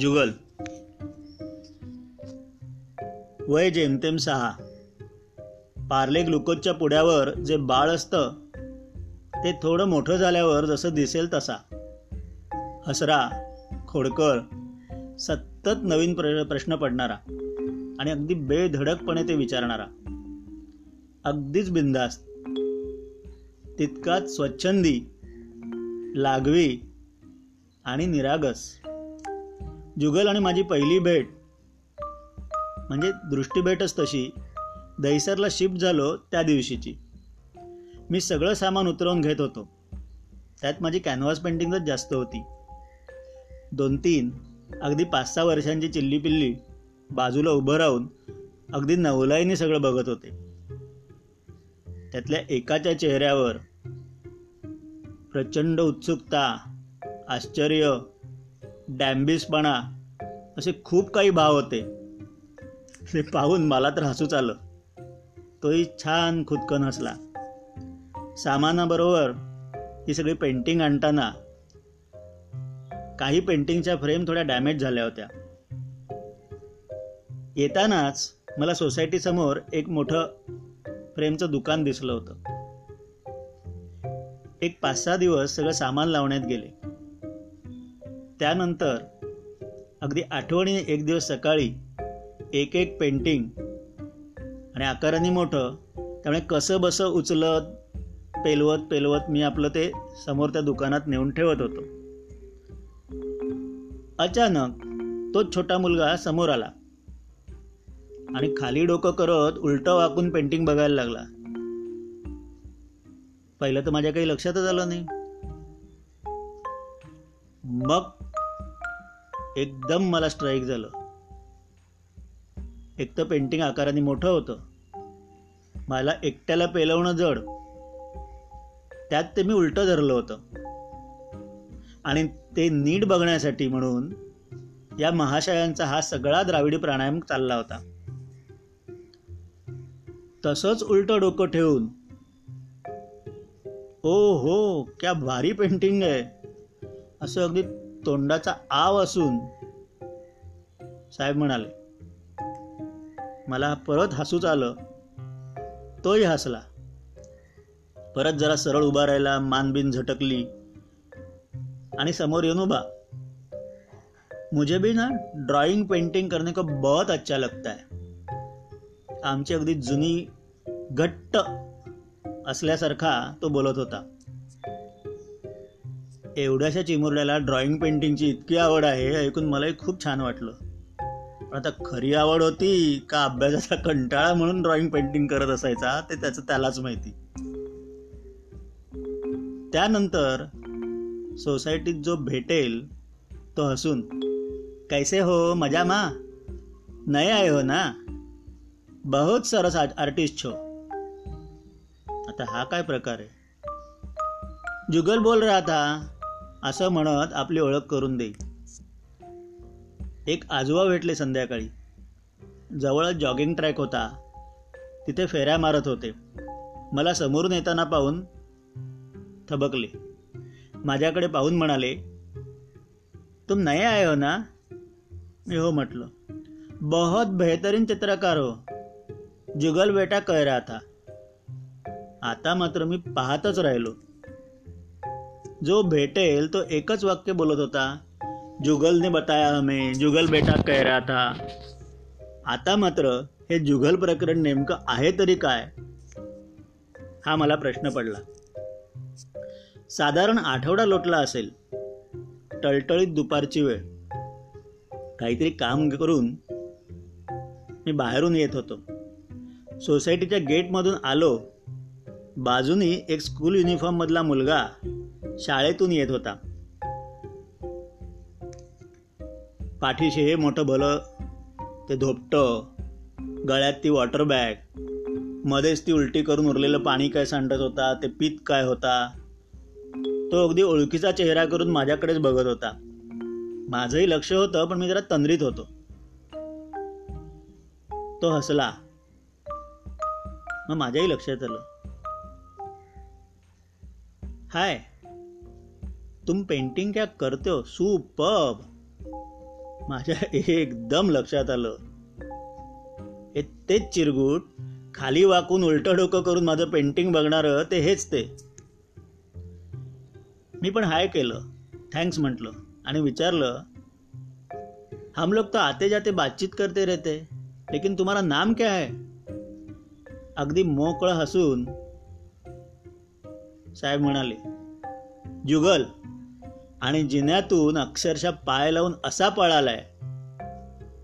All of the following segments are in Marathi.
जुगल। वय जेमतेम सहा। पार्ले ग्लुकोजच्या पुड्यावर जे बाळ असतं ते थोडं मोठं झाल्यावर जसं दिसेल तसा. हसरा खोडकर सतत नवीन प्र प्रश्न पडणारा आणि अगदी बेधडकपणे ते विचारणारा. अगदीच बिंदास्त तितकाच स्वच्छंदी लागवी आणि निरागस. जुगल आणि माझी पहिली भेट म्हणजे दृष्टीभेटच तशी दहिसरला शिफ्ट झालो त्या दिवशीची. मी सगळं सामान उतरवून घेत होतो. त्यात माझी कॅनव्हास पेंटिंगच जास्त होती. दोन तीन अगदी पाच सहा वर्षांची चिल्ली पिल्ली बाजूला उभं राहून अगदी नवलाईने सगळं बघत होते. त्यातल्या एकाच्या चेहऱ्यावर प्रचंड उत्सुकता आश्चर्य डॅम्बिसपणा असे खूप काही भाव होते. ते पाहून मला तर हसूच आलं. तोही छान खुदकन हसला. सामानाबरोबर ही सगळी पेंटिंग आणताना काही पेंटिंगच्या फ्रेम थोड्या डॅमेज झाल्या होत्या. येतानाच मला सोसायटी समोर एक मोठं फ्रेमचं दुकान दिसलं होतं. एक पाच सहा दिवस सगळं सामान लावण्यात गेले. त्यानंतर अगदी आठवणीने एक दिवस सकाळी एक एक पेंटिंग आणि आकाराने मोठं त्यामुळे कसं बसं उचलत पेलवत पेलवत मी आपलं ते समोर त्या दुकानात नेऊन ठेवत होतो. अचानक तो छोटा मुलगा समोर आला आणि खाली डोकं करत उलटं वाकून पेंटिंग बघायला लागला. पहिलं तर माझ्या काही लक्षातच आलं नाही. मग एकदम मला स्ट्राईक झालं. एक तर पेंटिंग आकाराने मोठं होतं. मला एकट्याला पेलवणं जड. त्यात ते मी उलटं धरलं होतं. आणि ते नीट बघण्यासाठी म्हणून या महाशयांचा हा सगळा द्राविडी प्राणायाम चालला होता. तसंच उलटं डोकं ठेवून ओ हो क्या भारी पेंटिंग आहे. असं अगदी तोंडाचा आव असून साहेब म्हणाले मला परत हसूच आलं. तोही हसला. परत जरा सरळ उभा राहिला मानबिन झटकली. आणि समोर येऊन उभा. मुझे भी ना ड्रॉइंग पेंटिंग करने को बहुत अच्छा लगता है. आमची अगदी जुनी घट्ट असल्यासारखा तो बोलत होता. एवढ्याशा चिमुरड्याला ड्रॉइंग पेंटिंगची इतकी आवड आहे ऐकून मलाही खूप छान वाटलं. पण आता खरी आवड होती का अभ्यासाचा कंटाळा म्हणून ड्रॉइंग पेंटिंग करत असायचा ते त्याचं त्यालाच माहिती. त्यानंतर सोसायटीत जो भेटेल तो हसून कैसे हो? मजा मा? नये आहे हो ना? बहुत सरस आर्टिस्ट छो. आता हा काय प्रकार आहे? जुगल बोल रहा था असं म्हणत आपली ओळख करून देई. एक आजोबा भेटले संध्याकाळी. जवळ जॉगिंग ट्रॅक होता. तिथे फेऱ्या मारत होते. मला समोरून येताना पाहून थबकले. माझ्याकडे पाहून म्हणाले तुम नये आए हो ना? मी हो म्हटलं बहुत बेहतरीन चित्रकार हो. जुगल बेटा कह रहा था. आता मात्र मी पाहतच राहिलो. जो भेटेल तो एकच वाक्य बोलत होता. जुगलने बताया हमें जुगल बेटा कह रहा था. आता मात्र हे जुगल प्रकरण नेमकं आहे तरी काय? हा मला प्रश्न पडला. साधारण आठवडा लोटला असेल. टळटळीत दुपारची वेळ. काहीतरी काम करून मी बाहेरून येत होतो. सोसायटीच्या गेटमधून आलो. बाजूनी एक स्कूल युनिफॉर्ममधला मुलगा शाळेतून येत होता. पाठीशी हे मोठं भलं ते धोपटं गळ्यात ती वॉटर बॅग मध्येच ती उलटी करून उरलेलं पाणी काय सांडत होता ते पीत काय होता तो अगदी ओळखीचा चेहरा करून माझ्याकडेच बघत होता. माझंही लक्ष होतं पण मी जरा तंद्रीत होतो. तो हसला. मग माझ्याही लक्षात आलं. हाय तुम पेंटिंग क्या करते हो? सुपब माझ्या एकदम लक्षात आलं. हे तेच चिरगुट खाली वाकून उलटं डोकं करून माझं पेंटिंग बघणारं ते हेच ते. मी पण हाय केलं. थँक्स म्हटलं. आणि विचारलं हम लोग तो आते जाते बातचीत करते रहते लेकिन तुम्हाला नाम क्या है? अगदी मोकळं हसून साहेब म्हणाले जुगल आणि जिन्यातून अक्षरशः पाय लावून असा पळालाय.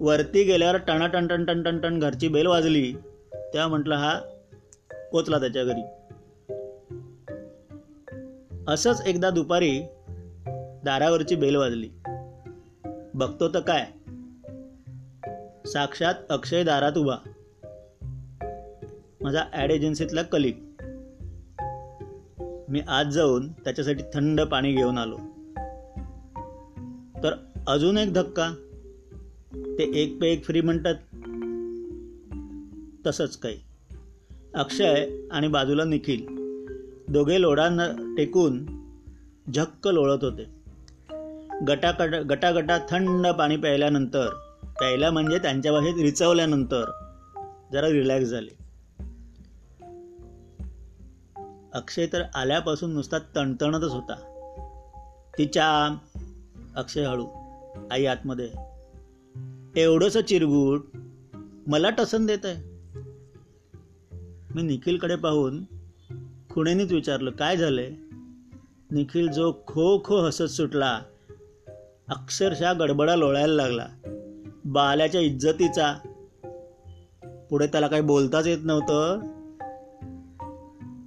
वरती गेल्यावर टणा टन टन टन टन टन घरची बेल वाजली. तेव्हा म्हटलं हा पोचला त्याच्या घरी. असंच एकदा दुपारी दारावरची बेल वाजली. बघतो तर काय? साक्षात अक्षय दारात उभा. माझा ॲड एजन्सीतला कलिक मी आज जाऊन त्याच्यासाठी थंड पाणी घेऊन आलो. तर अजून एक धक्का. ते एक पे एक फ्री म्हणतात. तसंच काही. अक्षय आणि बाजूला निखिल. दोघे लोढांना टेकून झक्क लोळत होते. गटाकट गटागटा थंड पाणी प्यायल्यानंतर प्यायला म्हणजे त्यांच्या भाषेत रिचवल्यानंतर जरा रिलॅक्स झाले. अक्षय तर आल्यापासून नुसता तणतणतच होता. तिच्या अक्षय हळू आई आतमध्ये. एवढंसं चिरगूट मला टसन देत आहे. मी निखिलकडे पाहून खुणेनीच विचारलं काय झालंय? निखिल जो खो खो हसत सुटला अक्षरशः गडबडा लोळायला लागला. बाल्याच्या इज्जतीचा. पुढे त्याला काही बोलताच येत नव्हतं.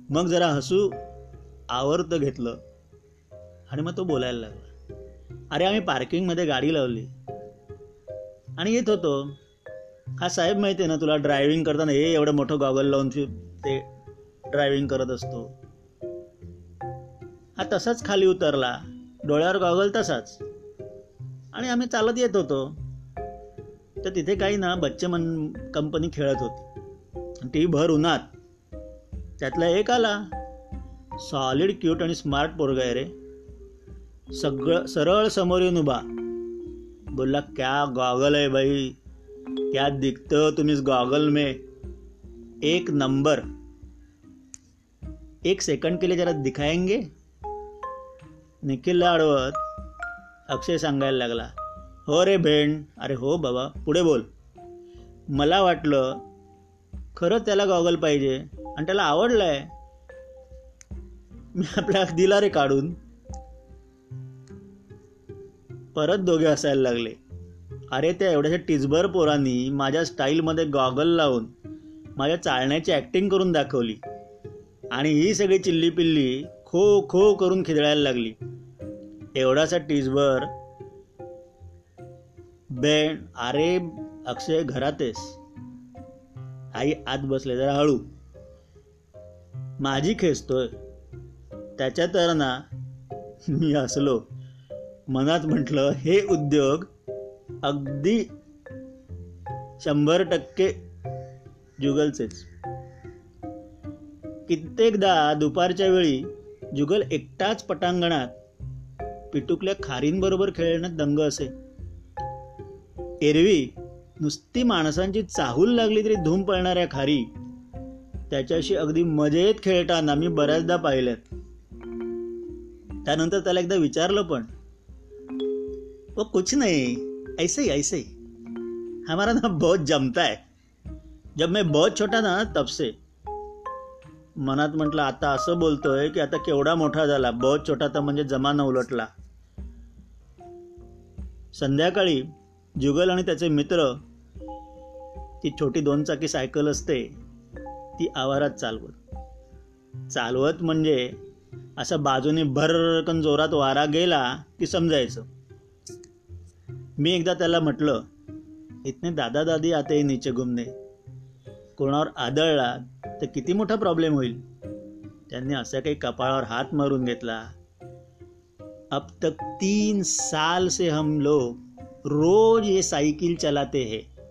मग जरा हसू आवर्त घेतलं आणि मग तो बोलायला लागला. अरे आम्ही पार्किंगमध्ये गाडी लावली. आणि येत होतो. हा साहेब माहिती आहे ना तुला ड्रायव्हिंग करताना हे एवढं मोठं गॉगल लावून ते ड्रायव्हिंग करत असतो. हा तसाच खाली उतरला. डोळ्यावर गॉगल तसाच. आणि आम्ही चालत येत होतो. तर तिथे काही ना बच्चे मन कंपनी खेळत होती. ती भर उन्हात. त्यातला एक आला. सॉलिड क्यूट आणि स्मार्ट पोरगा आहे रे. सगळं सरळ समोर येऊन उभा. बोलला क्या गॉगल आहे बाई क्या दिखत हो तुम्ही गॉगल में? एक नंबर. एक सेकंड के लिए जरा दिखाएंगे? निखिल अडवत अक्षय सांगायला लागला हो रे भेण अरे हो बाबा पुढे बोल. मला वाटलं खरंच त्याला गॉगल पाहिजे आणि त्याला आवडलं आहे मी आपल्या दिला रे काढून. परत दोघे असायला लागले. अरे त्या एवढ्याशा टिचभर पोरांनी माझ्या स्टाईलमध्ये गॉगल लावून माझ्या चालण्याची ॲक्टिंग करून दाखवली. आणि ही सगळी चिल्ली पिल्ली खो खो करून खिदळायला लागली. एवढासा टिचभर बेण अरे अक्षय घरातेस आई आत बसले जरा हळू. माझी खेचतोय. त्याच्या तर ना मी असलो मनात म्हटलं हे उद्योग अगदी शंभर टक्के जुगलचेच. कित्येकदा दुपारच्या वेळी जुगल एकटाच पटांगणात पिटुकल्या खारींबरोबर खेळण्यात दंग असे. एरवी नुसती माणसांची चाहूल लागली तरी धूम पळणाऱ्या खारी त्याच्याशी अगदी मजेत खेळताना मी बऱ्याचदा पाहिल्यात. त्यानंतर त्याला एकदा विचारलं पण वो कुछ नहीं ऐसे ही ऐसे ही। हमारा ना बहुत जमता है। जब मैं बहुत छोटा ना तब से। मनात म्हटलं आता असं बोलतोय की आता केवढा मोठा झाला बहुत छोटा तर म्हणजे जमाना उलटला. संध्याकाळी जुगल आणि त्याचे मित्र ती छोटी दोन चाकी सायकल असते ती आवारात चालवत. चालवत म्हणजे असं बाजूने भरकन जोरात वारा गेला की समजायचं. मी एकदा त्याला म्हटलं इतने दादा दादी आते नीचे घुमने. कोणावर आदळला तर किती मोठा प्रॉब्लेम होईल. त्यांनी असा काही कपाळावर हात मारून घेतला. अब तक तीन साल से हम लोग रोज ये साइकिल चलाते हैं.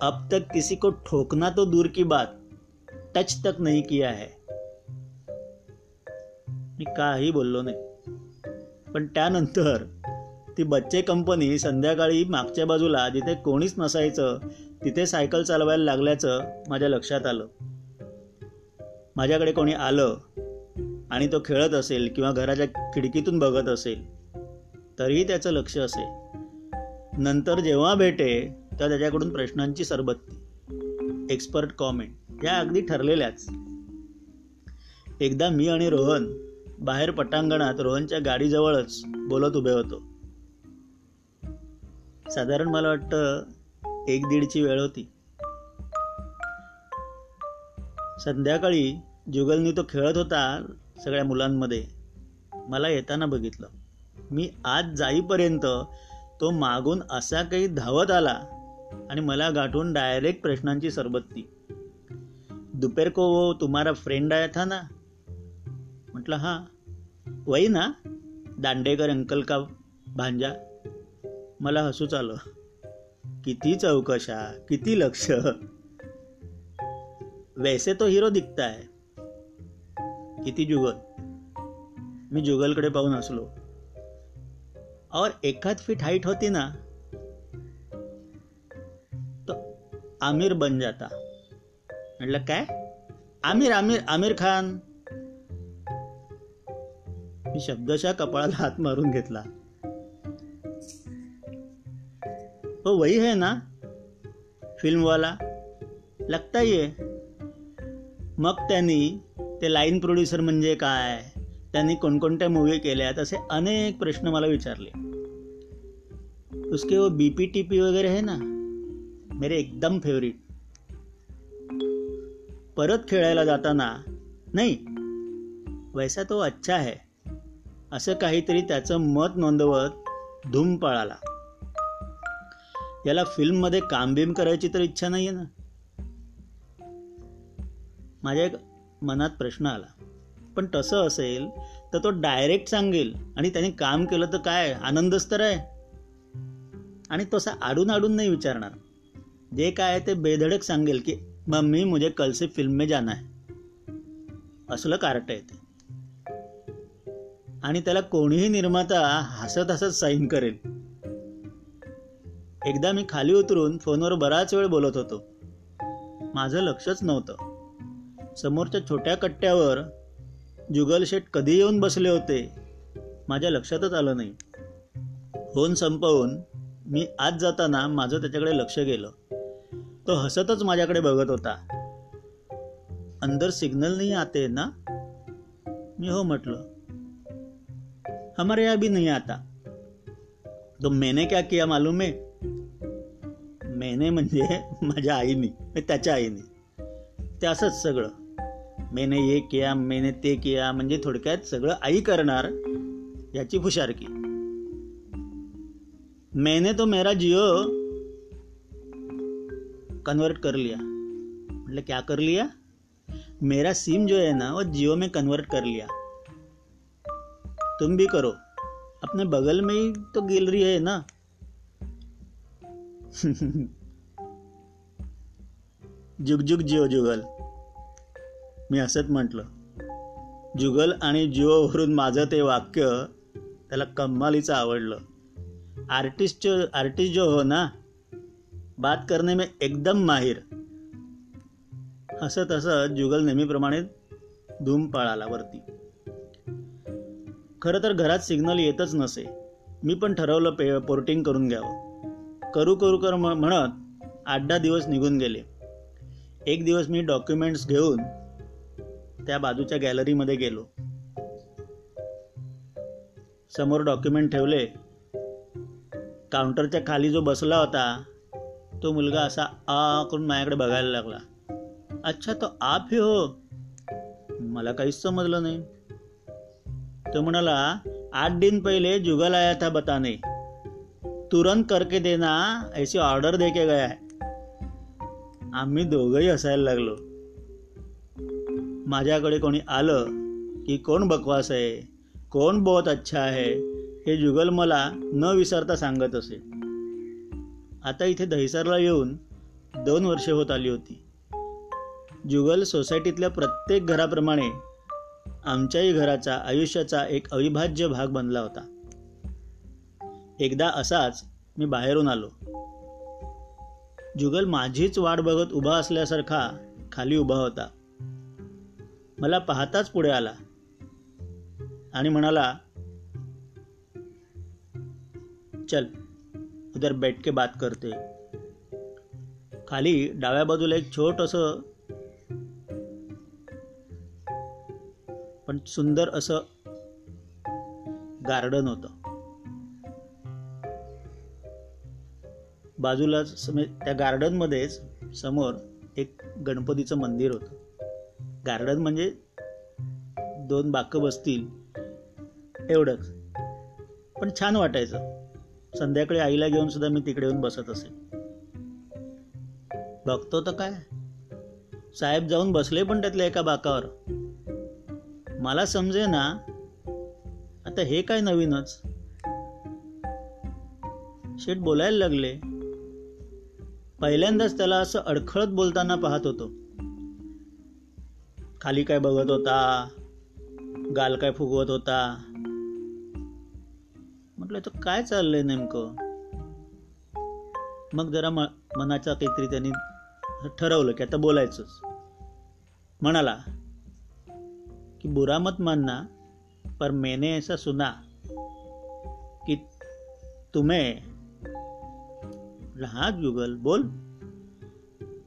अब तक किसी को ठोकना तो दूर की बात टच तक नहीं किया है. मी काही बोललो नाही. पण त्यानंतर ती बच्चे कंपनी संध्याकाळी मागच्या बाजूला जिथे कोणीच नसायचं तिथे सायकल चालवायला लागल्याचं माझ्या लक्षात आलं. माझ्याकडे कोणी आलं आणि तो खेळत असेल किंवा घराच्या खिडकीतून बघत असेल तरीही त्याचं लक्ष असेल. नंतर जेव्हा भेटे तेव्हा त्याच्याकडून प्रश्नांची सरबत्ती एक्सपर्ट कॉमेंट या अगदी ठरलेल्याच. एकदा मी आणि रोहन बाहेर पटांगणात रोहनच्या गाडीजवळच बोलत उभे होतो. साधारण मला वाटतं एक दीडची वेळ होती. संध्याकाळी जुगलनी तो खेळत होता सगळ्या मुलांमध्ये. मला येताना बघितलं. मी आज जाईपर्यंत तो मागून असा काही धावत आला आणि मला गाठून डायरेक्ट प्रश्नांची सरबत्ती दुपेर को वो तुम्हारा फ्रेंड आया था ना? म्हटलं हां. वही ना दांडेकर अंकल का भांजा? मला हसूच आलं किती चौकशा किती लक्ष. वैसे तो हिरो दिखता है किती जुगल. मी जुगलकडे पाहून हसलो. और एखाद फीट हाईट होती ना तो आमिर बन जाता. म्हटलं काय? आमिर आमिर आमिर खान. मी शब्दशा कपाळाला हात मारून घेतला. हो वही है ना फिल्म वाला। लगता ही है। मग त्यांनी ते लाईन प्रोड्युसर म्हणजे काय? त्यांनी कोणकोणत्या मूवी केल्यात असे अनेक प्रश्न मला विचारले. उसके वो बी पी टी पी वगैरे है ना? मेरे एकदम फेवरेट परत खेळायला जाताना नाही वैसा तो अच्छा है. असं काहीतरी त्याचं मत नोंदवत धूम पळाला. याला फिल्ममध्ये काम बिम करायची तर इच्छा नाही आहे ना? माझ्या एक मनात प्रश्न आला. पण तसं असेल तर तो डायरेक्ट सांगेल आणि त्याने काम केलं तर काय? आनंदच तर आहे. आणि तसा आडून आडून नाही विचारणार. जे काय ते बेधडक सांगेल की मम्मी मुझे कल से फिल्म में जाना है. असलं कार्ट आहे ते. आणि त्याला कोणीही निर्माता हसत हसत साईन करेल. एकदा मी खाली उतरून फोनवर बराच वेळ बोलत होतो. माझं लक्षच नव्हतं. समोरच्या छोट्या कट्ट्यावर जुगल शेट कधी येऊन बसले होते माझ्या लक्षातच आलं नाही. फोन संपवून मी आज जाताना माझं त्याच्याकडे लक्ष गेलं. तो हसतच माझ्याकडे बघत होता. अंदर सिग्नल नाही आते ना मी हो म्हटलं. हमारे यहाँ भी नहीं आता. तो मैंने क्या किया मालूम है? मैंने म्हणजे माझ्या आईने त्याच्या आईने. ते असंच सगळं. मेने ये किया, मेने ते किया, म्हणजे थोडक्यात सगळं आई करणार याची हुशारकी मैंने तो मेरा जियो कन्वर्ट कर लिया. मतलब क्या कर लिया? मेरा सिम जो है ना, वो जियो में कन्वर्ट कर लिया। तुम भी करो। अपने बगल में ही तो गैलरी है ना? जुग जुग जिओ जुगल. मी असंच म्हटलं. जुगल आणि जिओवरून माझं ते वाक्य त्याला कम्मालीचं आवडलं. आर्टिस्ट आर्टिस्ट जो हो ना बात करणे में एकदम माहीर. हसत हसत जुगल नेहमीप्रमाणे धूम पळाला वरती. खरं तर घरात सिग्नल येतच नसे. मी पण ठरवलं पे पोर्टिंग करून घ्यावं. करू करू कर म्हणत आठ दहा दिवस निघून गेले. एक दिवस मी डॉक्युमेंट्स घेऊन त्या बाजूच्या गॅलरीमध्ये गेलो. समोर डॉक्युमेंट ठेवले. काउंटरच्या खाली जो बसला होता तो मुलगा असा आ करून माझ्याकडे बघायला लागला. अच्छा तो आप ही हो? मला काहीच समजलं नाही. तो म्हणाला आठ दिन पहिले जुगल आया था बताने. तुरंत करके देना ऐसी ऑर्डर दे के गया है. आम्ही दोघंही असायला लागलो. माझ्याकडे कोणी आलं की कोण बकवास आहे कोण बहुत अच्छा आहे हे जुगल मला न विसरता सांगत असे. आता इथे दहिसरला येऊन दोन वर्षे होत आली होती. जुगल सोसायटीतल्या प्रत्येक घराप्रमाणे आमच्याही घराचा आयुष्याचा एक अविभाज्य भाग बनला होता. एकदा असाच मी बाहेरून आलो. जुगल माझीच वाट बघत उभा असल्यासारखा खाली उभा होता. मला पाहताच पुढे आला. आणि म्हणाला चल उधर बैठ के बात करते. खाली डाव्या बाजूला एक छोटस पण सुंदर असं गार्डन होतं. बाजूलाच त्या गार्डनमध्येच समोर एक गणपतीचं मंदिर होतं. गार्डन म्हणजे दोन बाकं बसतील एवढंच. पण छान वाटायचं. संध्याकाळी आईला घेऊन सुद्धा मी तिकडे येऊन बसत असे बघतो तर काय? साहेब जाऊन बसले पण त्यातल्या एका बाकावर. मला समजे ना आता हे काय नवीनच? शेठ बोलायला लागले. पहिल्यांदाच त्याला असं अडखळत बोलताना पाहत होतो. खाली काय बघत होता? गाल काय फुगवत होता? म्हटलं तर काय चाललंय नेमकं? मग जरा मनाचा काहीतरी त्यांनी ठरवलं की आता बोलायचंच. म्हणाला कि बुरा मत मानना पर मैंने ऐसा सुना कि तुम्हें हाँ जुगल बोल.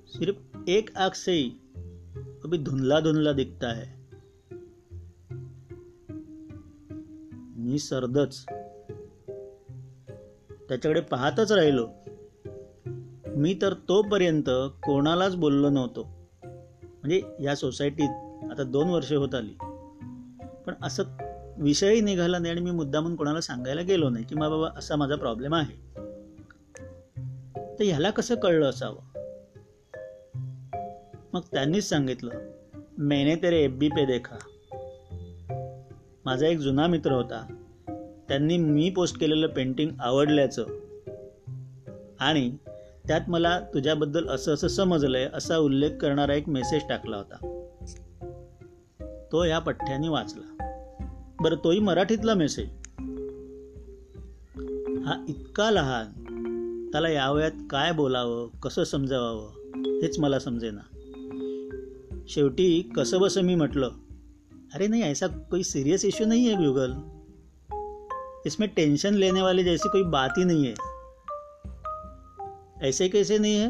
सिर्फ एक आंख से ही अभी धुंधला धुंधला दिखता है. मी सरदच त्याच्याकडे पाहतच राहिलो. मी तर तोपर्यंत कोणालाच बोललो नव्हतो. म्हणजे या सोसायटीत आता दोन वर्ष होत आली. पण असं विषयही निघाला नाही आणि मी मुद्दामून कोणाला सांगायला गेलो नाही की मा बाबा असा माझा प्रॉब्लेम आहे. तर ह्याला कसं कळलं असावं? मग त्यांनीच सांगितलं मेने तेरे एफ बी पे देखा. माझा एक जुना मित्र होता. त्यांनी मी पोस्ट केलेलं पेंटिंग आवडल्याचं. आणि त्यात मला तुझ्याबद्दल असं असं समजलंय असा उल्लेख करणारा एक मेसेज टाकला होता. तो या पठ्ठ्याने वाचला. बरं तोही मराठीतला मेसेज. हा इतका लहान त्याला या वयात काय बोलावं, कसं समजावावं, हेच मला समजेना. शेवटी कसं बसं मी म्हटलं, अरे नाही, ऐसा कोई सिरियस इश्यू नाही आहे गुगल इसमें टेंशन लेने वाली जैसी कोई बात ही नहीं है. ऐसे कैसे नहीं है?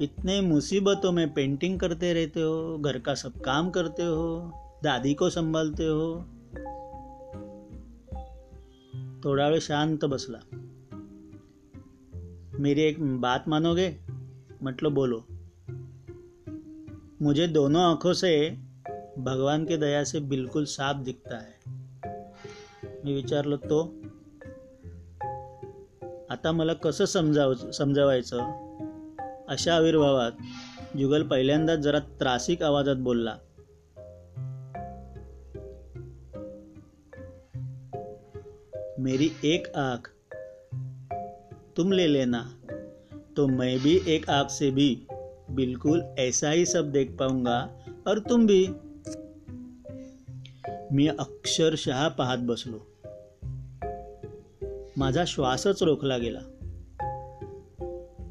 इतने मुसीबतों में पेंटिंग करते रहते हो, घर का सब काम करते हो, दादी को संभालते हो। थोड़ा वेळ शांत बसला. मेरी एक बात मानोगे? मतलब बोलो। मुझे दोनों आंखों से भगवान के दया से बिल्कुल साफ दिखता है। मी विचारलो तो। आता मला कसं समजाव समजावायचं? अशा आविर्भावात जुगल पहिल्यांदाच जरा त्रासिक आवाजात बोलला। मेरी एक आंख तुम ले लेना। तो मैं भी एक आपसे से भी बिल्कुल ऐसा ही सब देख पाऊंगा और तुम भी। मी अक्षरशः पाहत बसलो। माझा श्वासच रोखला गेला।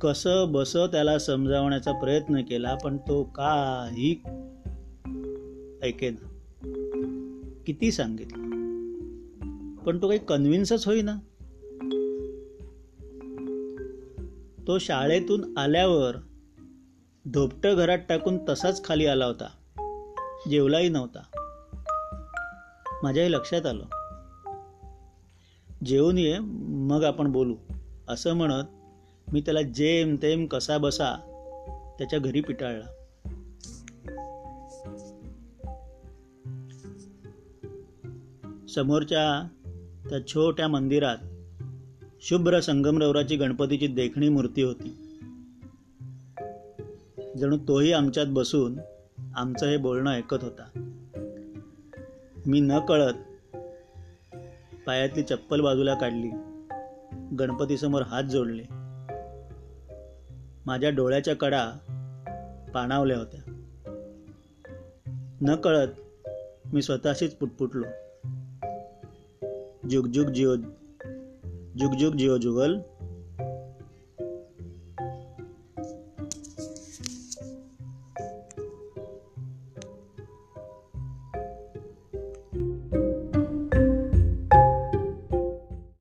कस बस त्याला समजावण्याचा प्रयत्न केला पण तो काही ऐकेना. किती सांगितलं. पण तो काही कन्व्हिन्सच होईना. तो शाळेतून आल्यावर धोपटं घरात टाकून तसाच खाली आला होता. जेवलाही नव्हता. माझ्याही लक्षात आलं. जेवून ये मग आपण बोलू. असं म्हणत मी त्याला जेम तेम कसा बसा त्याच्या घरी पिटाळला. समोरच्या त्या छोट्या मंदिरात शुभ्र संगमरवराची गणपतीची देखणी मूर्ती होती. जणू तोही आमच्यात बसून आमचं हे बोलणं ऐकत होता. मी न कळत पायातली चप्पल बाजूला काढली गणपतीसमोर हात जोडले. माझ्या डोळ्याच्या कडा पाणावल्या होत्या. न कळत मी स्वतःशीच पुटपुटलो. जुगजुग जीव जिओ जुग जुग जिओ जुगल.